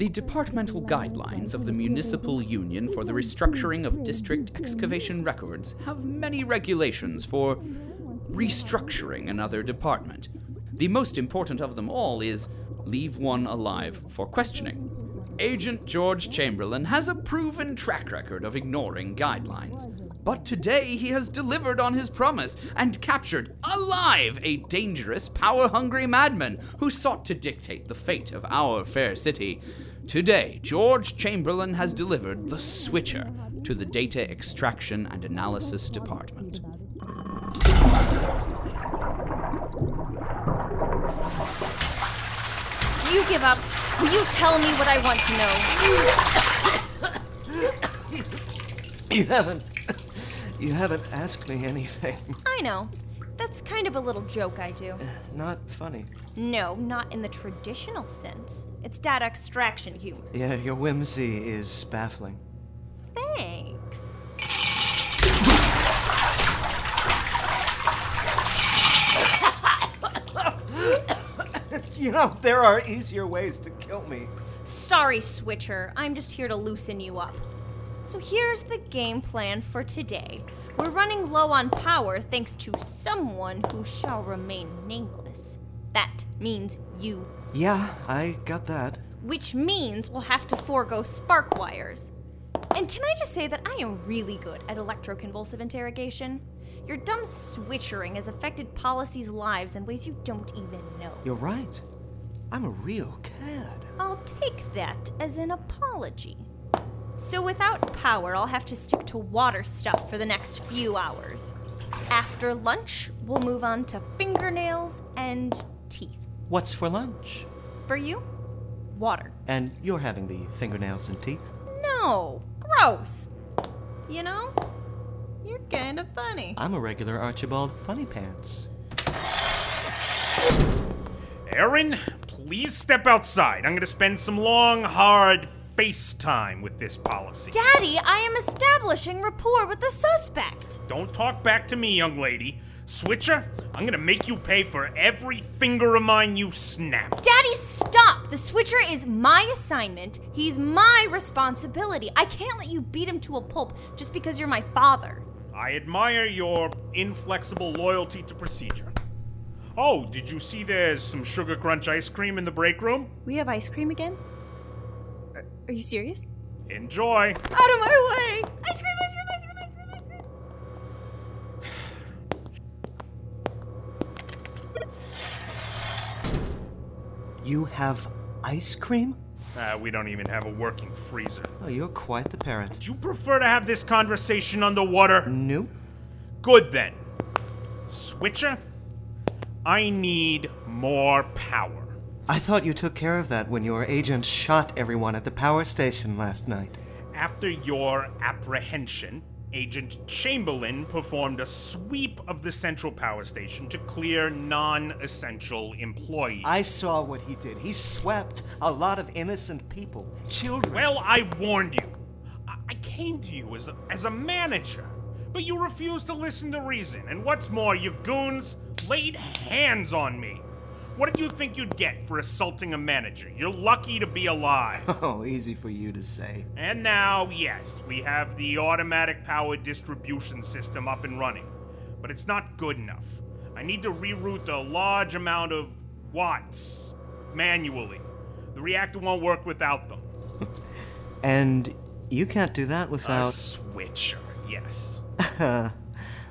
The departmental guidelines of the Municipal Union for the Restructuring of District Excavation Records have many regulations for restructuring another department. The most important of them all is leave one alive for questioning. Agent George Chamberlain has a proven track record of ignoring guidelines. But today he has delivered on his promise and captured alive a dangerous, power hungry madman who sought to dictate the fate of our fair city. Today, George Chamberlain has delivered the switcher to the Data Extraction and Analysis Department. Do you give up. Will you tell me what I want to know? You haven't. You haven't asked me anything. I know. That's kind of a little joke I do. Not funny. No, not in the traditional sense. It's data extraction humor. Yeah, your whimsy is baffling. Thanks. You know, there are easier ways to kill me. Sorry, Switcher. I'm just here to loosen you up. So here's the game plan for today. We're running low on power thanks to someone who shall remain nameless. That means you. Yeah, I got that. Which means we'll have to forego spark wires. And can I just say that I am really good at electroconvulsive interrogation? Your dumb switchering has affected policy's lives in ways you don't even know. You're right. I'm a real cad. I'll take that as an apology. So without power, I'll have to stick to water stuff for the next few hours. After lunch, we'll move on to fingernails and teeth. What's for lunch? For you, water. And you're having the fingernails and teeth? No, gross. You know, you're kind of funny. I'm a regular Archibald Funny Pants. Erin, please step outside. I'm gonna spend some long, hard FaceTime with this policy. Daddy, I am establishing rapport with the suspect. Don't talk back to me, young lady. Switcher, I'm gonna make you pay for every finger of mine you snap. Daddy, stop! The switcher is my assignment. He's my responsibility. I can't let you beat him to a pulp just because you're my father. I admire your inflexible loyalty to procedure. Oh, did you see there's some Sugar Crunch ice cream in the break room? We have ice cream again? Are, are you serious? Enjoy. Out of my way! Ice cream, ice cream, ice cream, ice cream, ice cream. You have ice cream? Uh, we don't even have a working freezer. Oh, you're quite the parent. Would you prefer to have this conversation underwater? Nope. Good then. Switcher, I need more power. I thought you took care of that when your agent shot everyone at the power station last night. After your apprehension, Agent Chamberlain performed a sweep of the central power station to clear non essential employees. I saw what he did. He swept a lot of innocent people, children. Well, I warned you. I, came to you as a, as a manager, but you refused to listen to reason. And what's more, you goons laid hands on me. What did you think you'd get for assaulting a manager? You're lucky to be alive. Oh, easy for you to say. and now, yes, we have the automatic power distribution system up and running. But it's not good enough. I need to reroute a large amount of watts manually. The reactor won't work without them. And you can't do that without. A switcher, yes.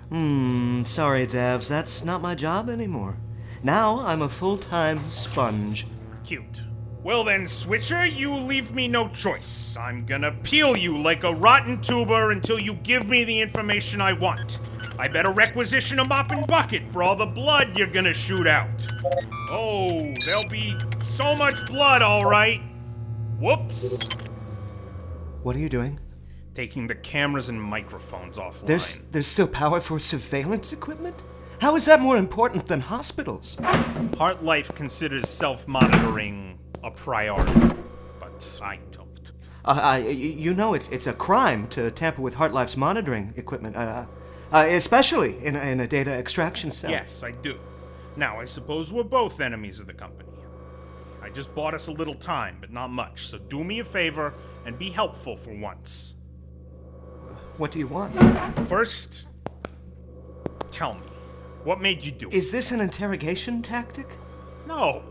Hmm, sorry, Devs, that's not my job anymore. Now I'm a full time sponge. Cute. Well then, Switcher, you leave me no choice. I'm gonna peel you like a rotten tuber until you give me the information I want. I better requisition a mop and bucket for all the blood you're gonna shoot out. Oh, there'll be so much blood, alright. Whoops. What are you doing? taking the cameras and microphones offline. There's there's still power for surveillance equipment? How is that more important than hospitals? Heart Life considers self monitoring a priority, but I don't. Uh, I, y- you know it's it's a crime to tamper with HeartLife's monitoring equipment, uh, uh, especially in a, in a data extraction cell. Yes, I do. Now, I suppose we're both enemies of the company. I just bought us a little time, but not much, so do me a favor and be helpful for once. What do you want? First, tell me, what made you do it? Is this an interrogation tactic? No,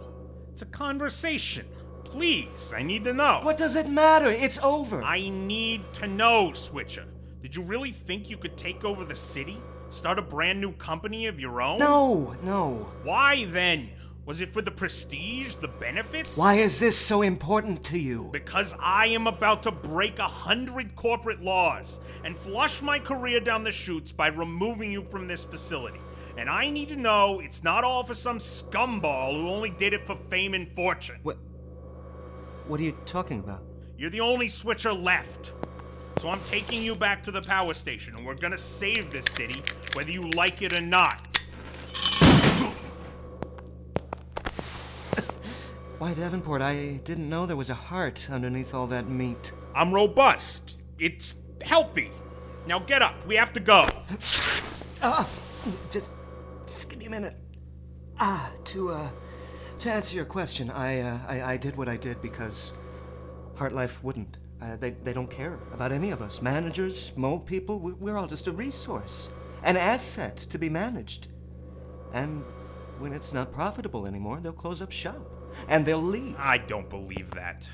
it's a conversation. Please, I need to know. What does it matter? It's over. I need to know, Switcher. Did you really think you could take over the city? Start a brand new company of your own? No, no. Why then? Was it for the prestige, the benefits? Why is this so important to you? Because I am about to break a hundred corporate laws and flush my career down the chutes by removing you from this facility. And I need to know it's not all for some scumball who only did it for fame and fortune. What? What are you talking about? You're the only switcher left. So I'm taking you back to the power station, and we're gonna save this city, whether you like it or not. Why, Davenport, I didn't know there was a heart underneath all that meat. I'm robust. It's healthy. Now get up. We have to go. Ah, just, just give me a minute. Ah, to uh, to answer your question, I uh, I, I did what I did because HeartLife wouldn't. Uh, they they don't care about any of us. Managers, mole people, we- we're all just a resource, an asset to be managed. And when it's not profitable anymore, they'll close up shop and they'll leave. I don't believe that.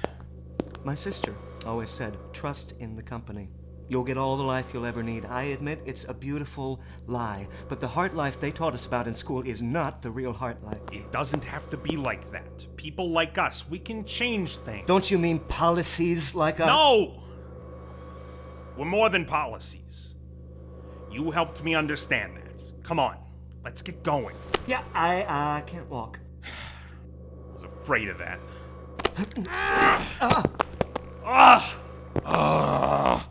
My sister always said, trust in the company. You'll get all the life you'll ever need. I admit it's a beautiful lie, but the heart life they taught us about in school is not the real heart life. It doesn't have to be like that. People like us, we can change things. Don't you mean policies like us? No! We're more than policies. You helped me understand that. Come on, let's get going. Yeah, I I can't walk. I was afraid of that. Ah! Ah! Ah!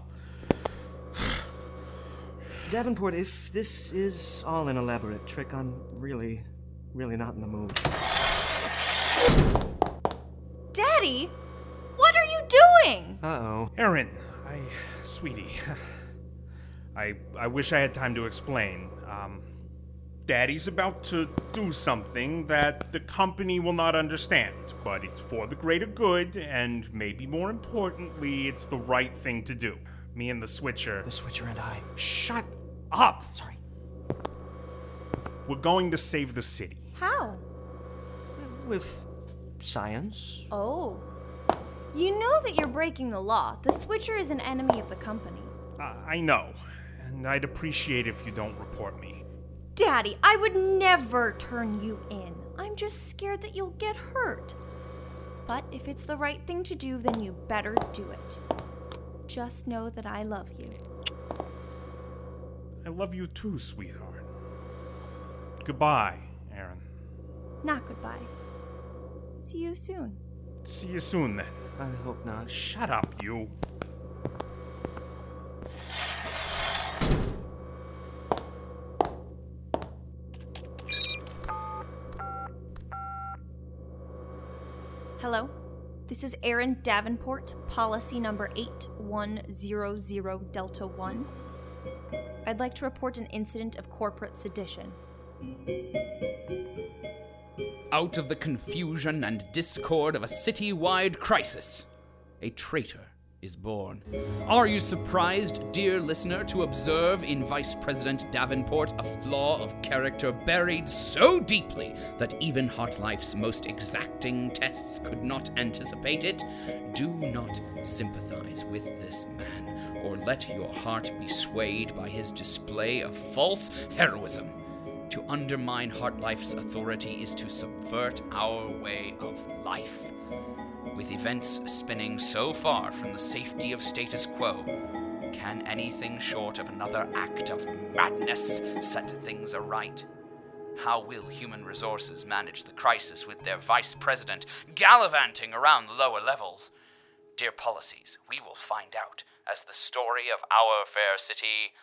Davenport, if this is all an elaborate trick, I'm really, really not in the mood. Daddy, what are you doing? Uh oh. Erin, I. Sweetie. I. I wish I had time to explain. Um. Daddy's about to do something that the company will not understand, but it's for the greater good, and maybe more importantly, it's the right thing to do. Me and the Switcher. The switcher and I. Shut up! Sorry. We're going to save the city. How? With science. Oh. You know that you're breaking the law. The Switcher is an enemy of the company. Uh, I know, and I'd appreciate if you don't report me. Daddy, I would never turn you in. I'm just scared that you'll get hurt. But if it's the right thing to do, then you better do it. Just know that I love you. I love you too, sweetheart. Goodbye, Erin. Not goodbye. See you soon. See you soon then. I hope not. Shut up, you. Hello? This is Erin Davenport, policy number 8100 Delta 1. I'd like to report an incident of corporate sedition. Out of the confusion and discord of a city-wide crisis, a traitor is born. Are you surprised, dear listener, to observe in Vice President Davenport a flaw of character buried so deeply that even Heartlife's most exacting tests could not anticipate it? Do not sympathize with this man, or let your heart be swayed by his display of false heroism. To undermine Heartlife's authority is to subvert our way of life. With events spinning so far from the safety of status quo, can anything short of another act of madness set things aright? How will human resources manage the crisis with their vice president gallivanting around the lower levels? Dear Policies, we will find out as the story of our fair city